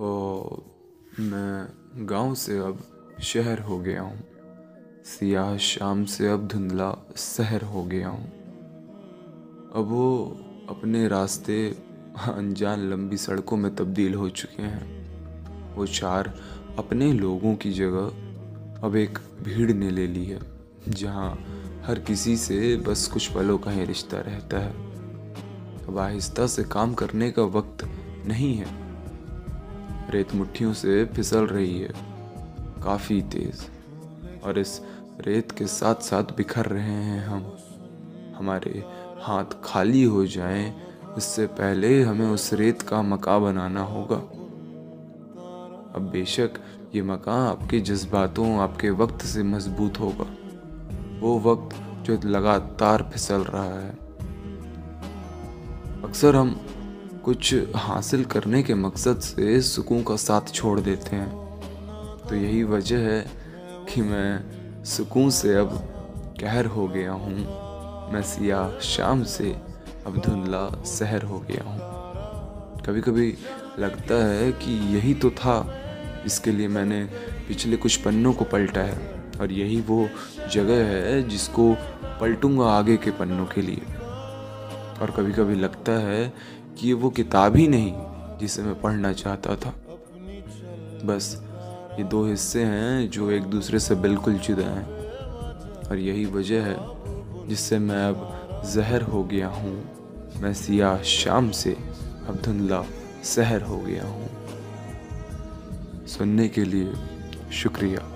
ओ, मैं गाँव से अब शहर हो गया हूँ। सियाह शाम से अब धुंधला शहर हो गया हूँ। अब वो अपने रास्ते अनजान लंबी सड़कों में तब्दील हो चुके हैं। वो चार अपने लोगों की जगह अब एक भीड़ ने ले ली है, जहाँ हर किसी से बस कुछ पलों का ही रिश्ता रहता है। अब आहिस्ता से काम करने का वक्त नहीं है। रेत मुट्ठियों से फिसल रही है। काफ़ी तेज़। और इस रेत के साथ साथ बिखर रहे हैं हम। हमारे हाथ खाली हो जाएँ, इससे पहले हमें उस रेत का मका बनाना होगा। अब बेशक ये मका आपके जज्बातों, आपके वक्त से मज़बूत होगा। वो वक्त जो लगातार फिसल रहा है। अक्सर हम कुछ हासिल करने के मकसद से सुकून का साथ छोड़ देते हैं। तो यही वजह है कि मैं सुकून से अब कहर हो गया हूँ। मैं सियाह शाम से अब धुंधला शहर हो गया हूँ। कभी कभी लगता है कि यही तो था, इसके लिए मैंने पिछले कुछ पन्नों को पलटा है। और यही वो जगह है जिसको पलटूँगा आगे के पन्नों के लिए। और कभी कभी लगता है कि ये वो किताब ही नहीं जिसे मैं पढ़ना चाहता था। बस ये दो हिस्से हैं जो एक दूसरे से बिल्कुल जुदा हैं और यही वजह है जिससे मैं अब जहर हो गया हूँ। मैं सियाह शाम से अब धुंधला सहर हो गया हूँ। सुनने के लिए शुक्रिया।